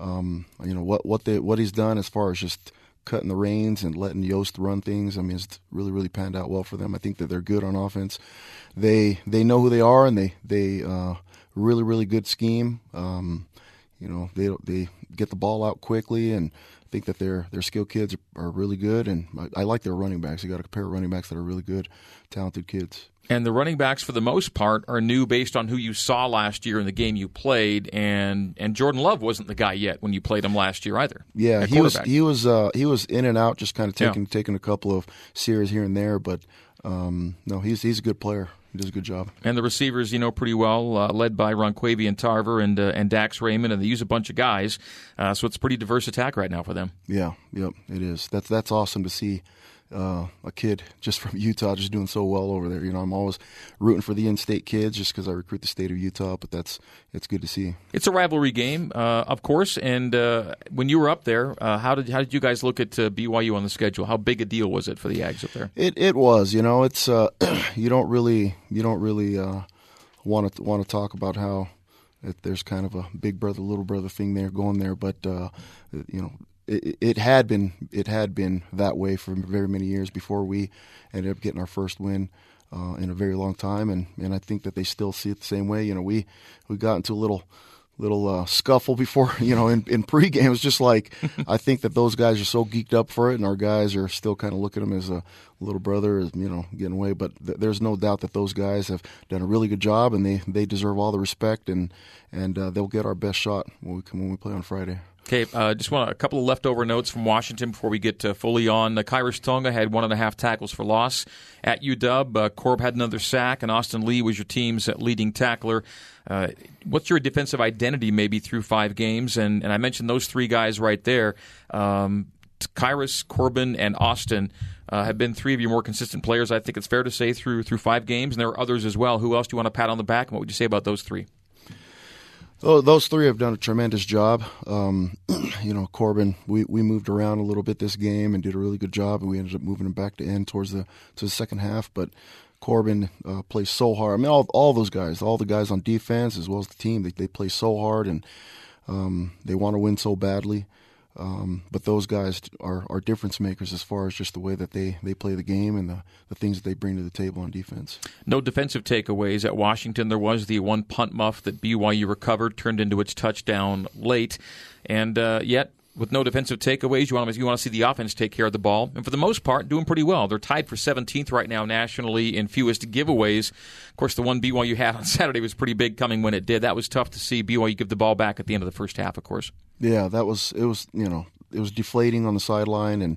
um, you know what what they what he's done as far as just cutting the reins and letting Yost run things. I mean, it's really really panned out well for them. I think that they're good on offense. They they know who they are, and they they uh, really really good scheme. Um, you know, they they get the ball out quickly and I think that their their skill kids are, are really good, and I, I, like their running backs. You got a pair of running backs that are really good, talented kids. And the running backs, for the most part, are new based on who you saw last year in the game you played. And and Jordan Love wasn't the guy yet when you played him last year either. Yeah, he was he was uh, he was in and out, just kind of taking yeah. taking a couple of series here and there. But um, no, he's he's a good player he does a good job. And the receivers, you know, pretty well, uh, led by Ron'quavion Tarver and uh, and Dax Raymond, and they use a bunch of guys. Uh, so it's a pretty diverse attack right now for them. Yeah, yep, it is. That's that's awesome to see uh, a kid just from Utah just doing so well over there. You know, I'm always rooting for the in-state kids just because I recruit the state of Utah. But that's it's good to see. It's a rivalry game, uh, of course. And uh, when you were up there, uh, how did how did you guys look at uh, BYU on the schedule? How big a deal was it for the Ags up there? It it was. You know, it's uh, you don't really you don't really want to want to talk about how. There's kind of a big brother little brother thing there going there but you know it, it had been it had been that way for very many years before we ended up getting our first win uh, in a very long time, and, and I think that they still see it the same way. You know, we we got into a little little uh, scuffle before you know in, in pregame. It was just like I think that those guys are so geeked up for it, and our guys are still kind of looking at him as a little brother, you know, getting away. But th- there's no doubt that those guys have done a really good job, and they, they deserve all the respect, and and uh, they'll get our best shot when we come when we play on Friday. Okay, uh, just want a couple of leftover notes from Washington before we get uh, fully on. Uh, Khyiris Tonga had one and a half tackles for loss at UW. Uh, Corb had another sack, and Austin Lee was your team's leading tackler. Uh, what's your defensive identity maybe through five games? And, and I mentioned those three guys right there. Um, Khyiris, Corbin, and Austin uh, have been three of your more consistent players. I think it's fair to say through through five games, and there are others as well. Who else do you want to pat on the back? And what would you say about those three? Those three have done a tremendous job. Um, you know, Corbin, we, we moved around a little bit this game and did a really good job, and we ended up moving him back to end towards the to the second half. But Corbin uh, plays so hard. I mean, all all those guys, all the guys on defense as well as the team, they they play so hard and um, they want to win so badly. Um, but those guys are, are difference makers as far as just the way that they, they play the game and the, the things that they bring to the table on defense. No defensive takeaways at Washington. There was the one punt muff that BYU recovered, turned into its touchdown late, and uh, yet with no defensive takeaways. You want, to, you want to see the offense take care of the ball, and for the most part, doing pretty well. They're tied for 17th right now nationally in fewest giveaways. Of course, the one BYU had on Saturday was pretty big coming when it did. That was tough to see BYU give the ball back at the end of the first half, of course. Yeah, that was it. Was you know it was deflating on the sideline, and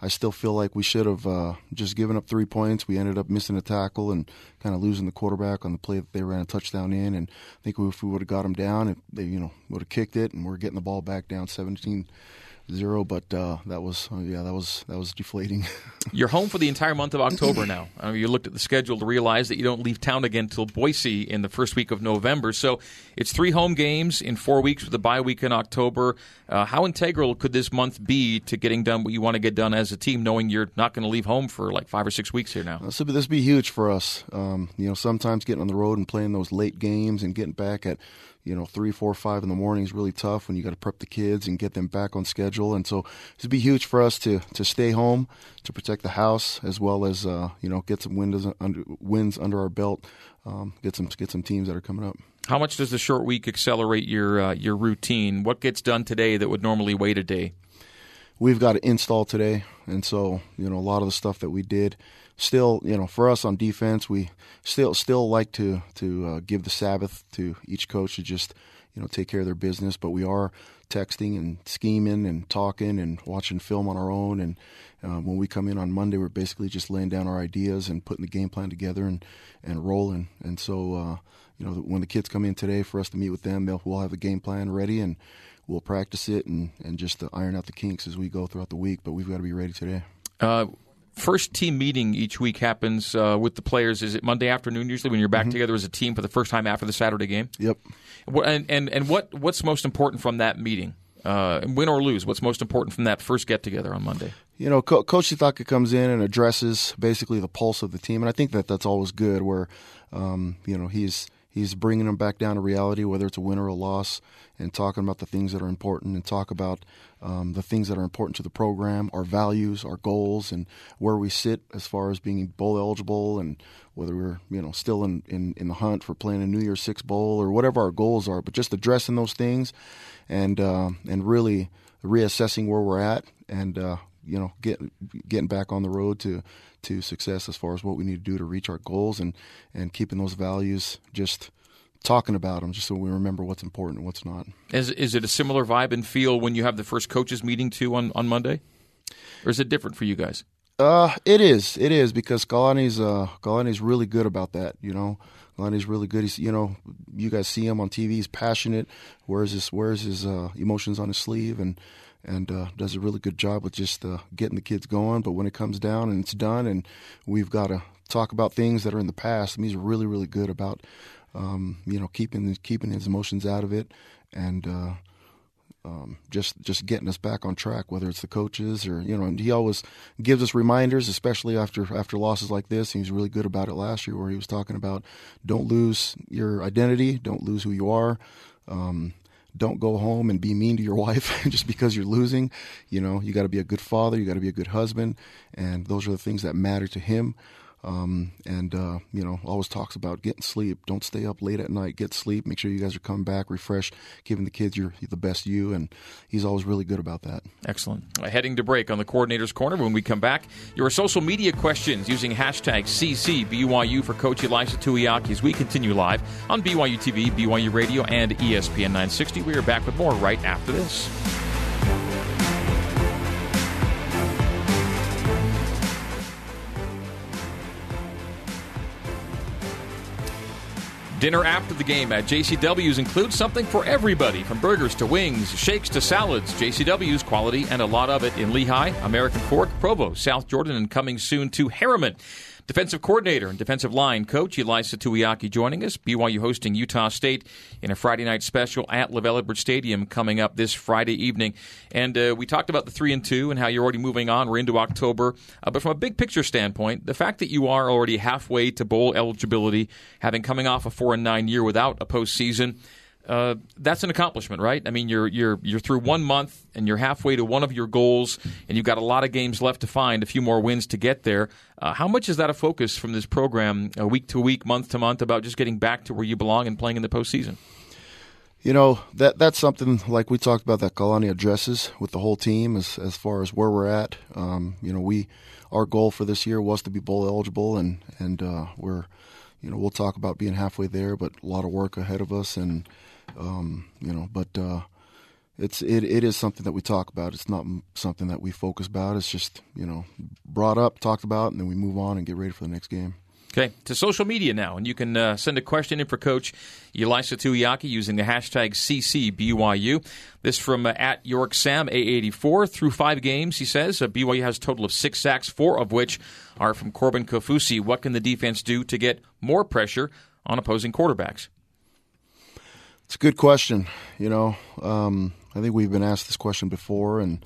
I still feel like we should have uh, just given up three points. We ended up missing a tackle and kind of losing the quarterback on the play that they ran a touchdown in. And I think if we would have got them down, if they you know would have kicked it, and we're getting the ball back down 17 zero. But uh, that was uh, yeah, that was that was deflating. You're home for the entire month of October now. I mean, you looked at the schedule to realize that you don't leave town again until Boise in the first week of November. So it's three home games in four weeks with a bye week in October. Uh, how integral could this month be to getting done what you want to get done as a team, knowing you're not going to leave home for like five or six weeks here now? This would be, this be huge for us. Um, you know, sometimes getting on the road and playing those late games and getting back at you know, three, four, five in the morning is really tough when you got to prep the kids and get them back on schedule. And so it'd be huge for us to to stay home to protect the house as well as uh, you know get some wins under wins under our belt, um, get some get some teams that are coming up. How much does the short week accelerate your uh, your routine? What gets done today that would normally wait a day? We've got to install today, and so you know a lot of the stuff that we did still, you know, for us on defense, we still still like to to uh, give the Sabbath to each coach to just you know take care of their business. But we are texting and scheming and talking and watching film on our own. And uh, when we come in on Monday, we're basically just laying down our ideas and putting the game plan together and and rolling. And so. Uh, you know, when the kids come in today for us to meet with them, they'll, we'll have a game plan ready and we'll practice it and, and just iron out the kinks as we go throughout the week. But we've got to be ready today. Uh, first team meeting each week happens uh, with the players. Is it Monday afternoon usually when you're back mm-hmm. together as a team for the first time after the Saturday game? Yep. And and and what what's most important from that meeting? Uh, win or lose, what's most important from that first get together on Monday? You know, Co- Coach Sitake comes in and addresses basically the pulse of the team, and I think that that's always good. Where, um, you know, he's he's bringing them back down to reality, whether it's a win or a loss, and talking about the things that are important, and talk about um, the things that are important to the program, our values, our goals, and where we sit as far as being bowl eligible, and whether we're you know still in, in, in the hunt for playing a New Year's Six bowl or whatever our goals are. But just addressing those things, and uh, and really reassessing where we're at, and uh, you know getting getting back on the road to to success as far as what we need to do to reach our goals, and and keeping those values just talking about them just so we remember what's important and what's not. Is is it a similar vibe and feel when you have the first coaches meeting too on, on Monday, or is it different for you guys? Uh, it is. It is because Kalani's uh Kalani's really good about that. You know, Kalani's really good. He's you know you guys see him on TV. He's passionate. Wears his wears his uh, emotions on his sleeve and and uh, does a really good job with just uh, getting the kids going. But when it comes down and it's done, and we've got to talk about things that are in the past, mean, he's really really good about um, you know keeping keeping his emotions out of it and. Uh, um, just just getting us back on track, whether it's the coaches or you know, and he always gives us reminders, especially after after losses like this. He was really good about it last year, where he was talking about don't lose your identity, don't lose who you are. Um, don't go home and be mean to your wife just because you're losing. You know, you got to be a good father, you got to be a good husband, and those are the things that matter to him. Um, and uh, you know, always talks about getting sleep. Don't stay up late at night. Get sleep. Make sure you guys are coming back refreshed, giving the kids your the best you. And he's always really good about that. Excellent. Heading to break on the coordinator's corner. When we come back, your social media questions using hashtag CCBYU for Coach Ilaisa Tuiaki as we continue live on BYU TV, BYU Radio, and ESPN 960. We are back with more right after this. Dinner after the game at JCW's includes something for everybody from burgers to wings, shakes to salads. JCW's quality and a lot of it in Lehi, American Fork, Provo, South Jordan, and coming soon to Herriman. Defensive coordinator and defensive line coach Ilaisa Tuiaki joining us. BYU hosting Utah State in a Friday night special at LaVell Edwards Stadium coming up this Friday evening. And uh, we talked about the three and two and how you're already moving on. We're into October, uh, but from a big picture standpoint, the fact that you are already halfway to bowl eligibility, having coming off a four and nine year without a postseason uh, that's an accomplishment, right? I mean, you're you're you're through one month and you're halfway to one of your goals, and you've got a lot of games left to find, a few more wins to get there. Uh, how much is that a focus from this program, uh, week to week, month to month, about just getting back to where you belong and playing in the postseason? You know that that's something like we talked about that Kalani addresses with the whole team as as far as where we're at. Um, you know, we our goal for this year was to be bowl eligible, and and uh, we're you know we'll talk about being halfway there, but a lot of work ahead of us and um, you know, but uh, it's it, it is something that we talk about. It's not something that we focus about. It's just you know brought up, talked about, and then we move on and get ready for the next game. Okay, to social media now, and you can uh, send a question in for Coach Ilaisa Tuiaki using the hashtag CCBYU. This from uh, at York Sam A84 through five games. He says uh, BYU has a total of six sacks, four of which are from Corbin Kaufusi. What can the defense do to get more pressure on opposing quarterbacks? It's a good question. You know, um, I think we've been asked this question before, and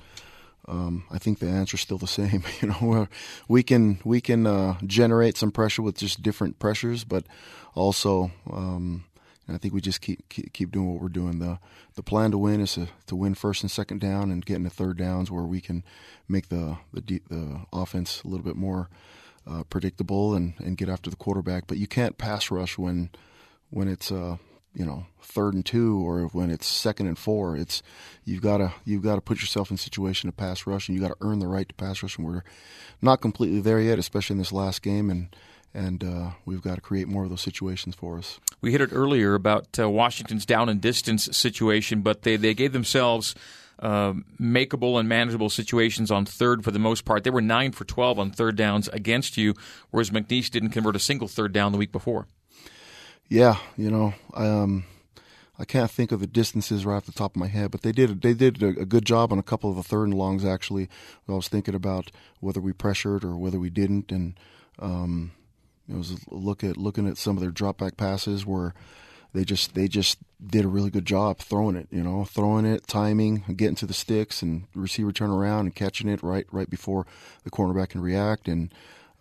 um, I think the answer is still the same. You know, we can we can uh, generate some pressure with just different pressures, but also um, I think we just keep, keep, keep doing what we're doing. the The plan to win is to, to win first and second down, and get into third downs where we can make the the, the offense a little bit more uh, predictable and, and get after the quarterback. But you can't pass rush when when it's uh, you know third and two or when it's second and four it's you've got to you've got to put yourself in a situation to pass rush and you got to earn the right to pass rush and we're not completely there yet especially in this last game and and uh, we've got to create more of those situations for us. We hit it earlier about uh, Washington's down and distance situation, but they, they gave themselves uh, makeable and manageable situations on third for the most part. They were 9 for 12 on third downs against you, whereas McNeese didn't convert a single third down the week before. Yeah, you know, um, I can't think of the distances right off the top of my head, but they did they did a, a good job on a couple of the third and longs. Actually, I was thinking about whether we pressured or whether we didn't, and um, it was look at looking at some of their drop back passes where they just they just did a really good job throwing it. You know, throwing it, timing, getting to the sticks, and receiver turn around and catching it right right before the cornerback can react. And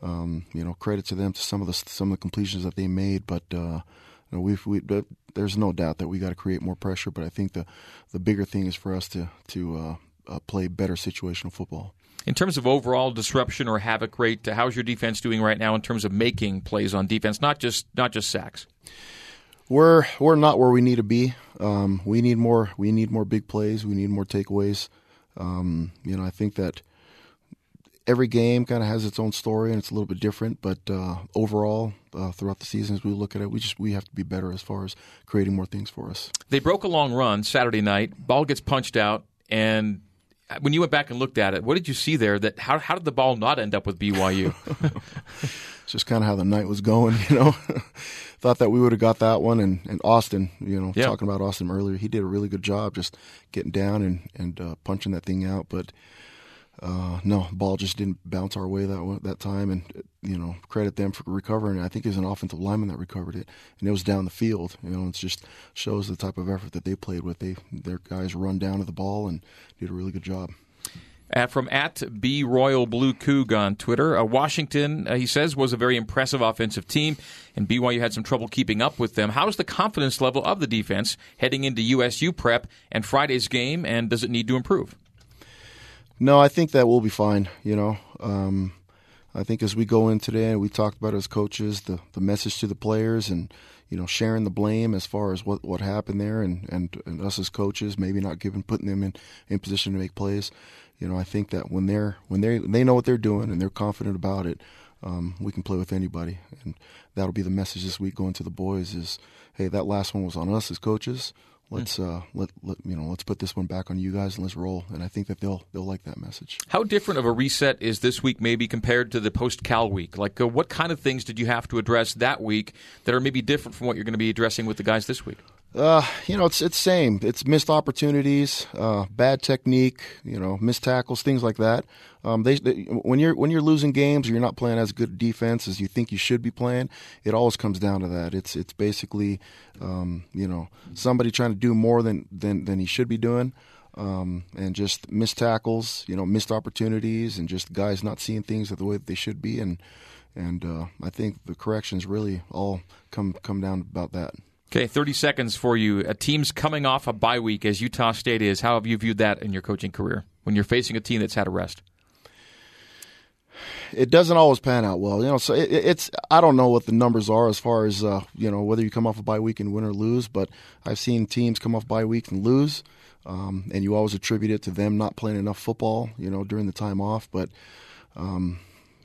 um, you know, credit to them to some of the some of the completions that they made. But uh, you know, we've we there's no doubt that we got to create more pressure. But I think the the bigger thing is for us to to uh, uh, play better situational football. In terms of overall disruption or havoc rate, how's your defense doing right now in terms of making plays on defense, not just not just sacks? We're we're not where we need to be. Um, we need more. We need more big plays. We need more takeaways. Um, you know, I think that every game kind of has its own story and it's a little bit different. But uh, overall, uh, throughout the season, as we look at it, we just we have to be better as far as creating more things for us. They broke a long run Saturday night. Ball gets punched out, and when you went back and looked at it, what did you see there? That how how did the ball not end up with BYU? it's just kind of how the night was going, you know. Thought that we would have got that one, and, and Austin, you know, yeah. talking about Austin earlier, he did a really good job just getting down and and uh, punching that thing out, but. Uh, no, ball just didn't bounce our way that that time, and you know credit them for recovering. I think it was an offensive lineman that recovered it, and it was down the field. You know, it just shows the type of effort that they played with. They their guys run down to the ball and did a really good job. Uh, from at B Royal Blue Coug on Twitter, uh, Washington, uh, he says, was a very impressive offensive team, and BYU had some trouble keeping up with them. How is the confidence level of the defense heading into USU prep and Friday's game, and does it need to improve? No, I think that we'll be fine. You know, um, I think as we go in today, and we talked about as coaches the the message to the players and you know sharing the blame as far as what what happened there and and, and us as coaches maybe not giving putting them in in position to make plays. You know, I think that when they're when they they know what they're doing and they're confident about it, um, we can play with anybody, and that'll be the message this week going to the boys is, hey, that last one was on us as coaches let's uh, let, let you know let's put this one back on you guys and let's roll. And I think that they'll they'll like that message. How different of a reset is this week maybe compared to the post Cal week? Like uh, what kind of things did you have to address that week that are maybe different from what you're going to be addressing with the guys this week? Uh, you know, it's it's same. It's missed opportunities, uh, bad technique, you know, missed tackles, things like that. Um, they, they, when you're when you're losing games or you're not playing as good defense as you think you should be playing, it always comes down to that. It's it's basically, um, you know, somebody trying to do more than than than he should be doing. Um, and just missed tackles, you know, missed opportunities, and just guys not seeing things the way that they should be. And and uh, I think the corrections really all come come down about that. Okay, 30 seconds for you. A team's coming off a bye week as Utah State is. How have you viewed that in your coaching career when you're facing a team that's had a rest? It doesn't always pan out well, you know. So it, it's I don't know what the numbers are as far as uh, you know whether you come off a bye week and win or lose, but I've seen teams come off bye weeks and lose, um, and you always attribute it to them not playing enough football, you know, during the time off. But um,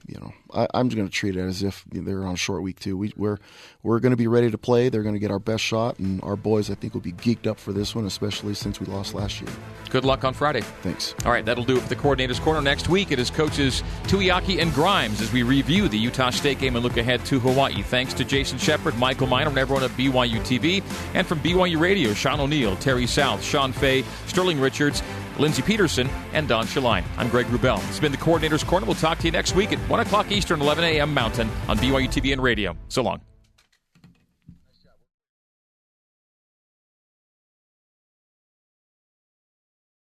you know, I, am just going to treat it as if they're on a short week too. We, we're we're going to be ready to play. They're going to get our best shot, and our boys, I think, will be geeked up for this one, especially since we lost last year. Good luck on Friday. Thanks. All right, that'll do it for the Coordinators Corner. Next week, it is coaches Tuiaki and Grimes as we review the Utah State game and look ahead to Hawaii. Thanks to Jason Shepard, Michael Miner, and everyone at BYU TV, and from BYU Radio, Sean O'Neill, Terry South, Sean Fay, Sterling Richards. Lindsey Peterson, and Don Shaline. I'm Greg Wrubell. It's been the Coordinator's Corner. We'll talk to you next week at 1 o'clock Eastern, 11 a.m. Mountain on BYU TV and radio. So long.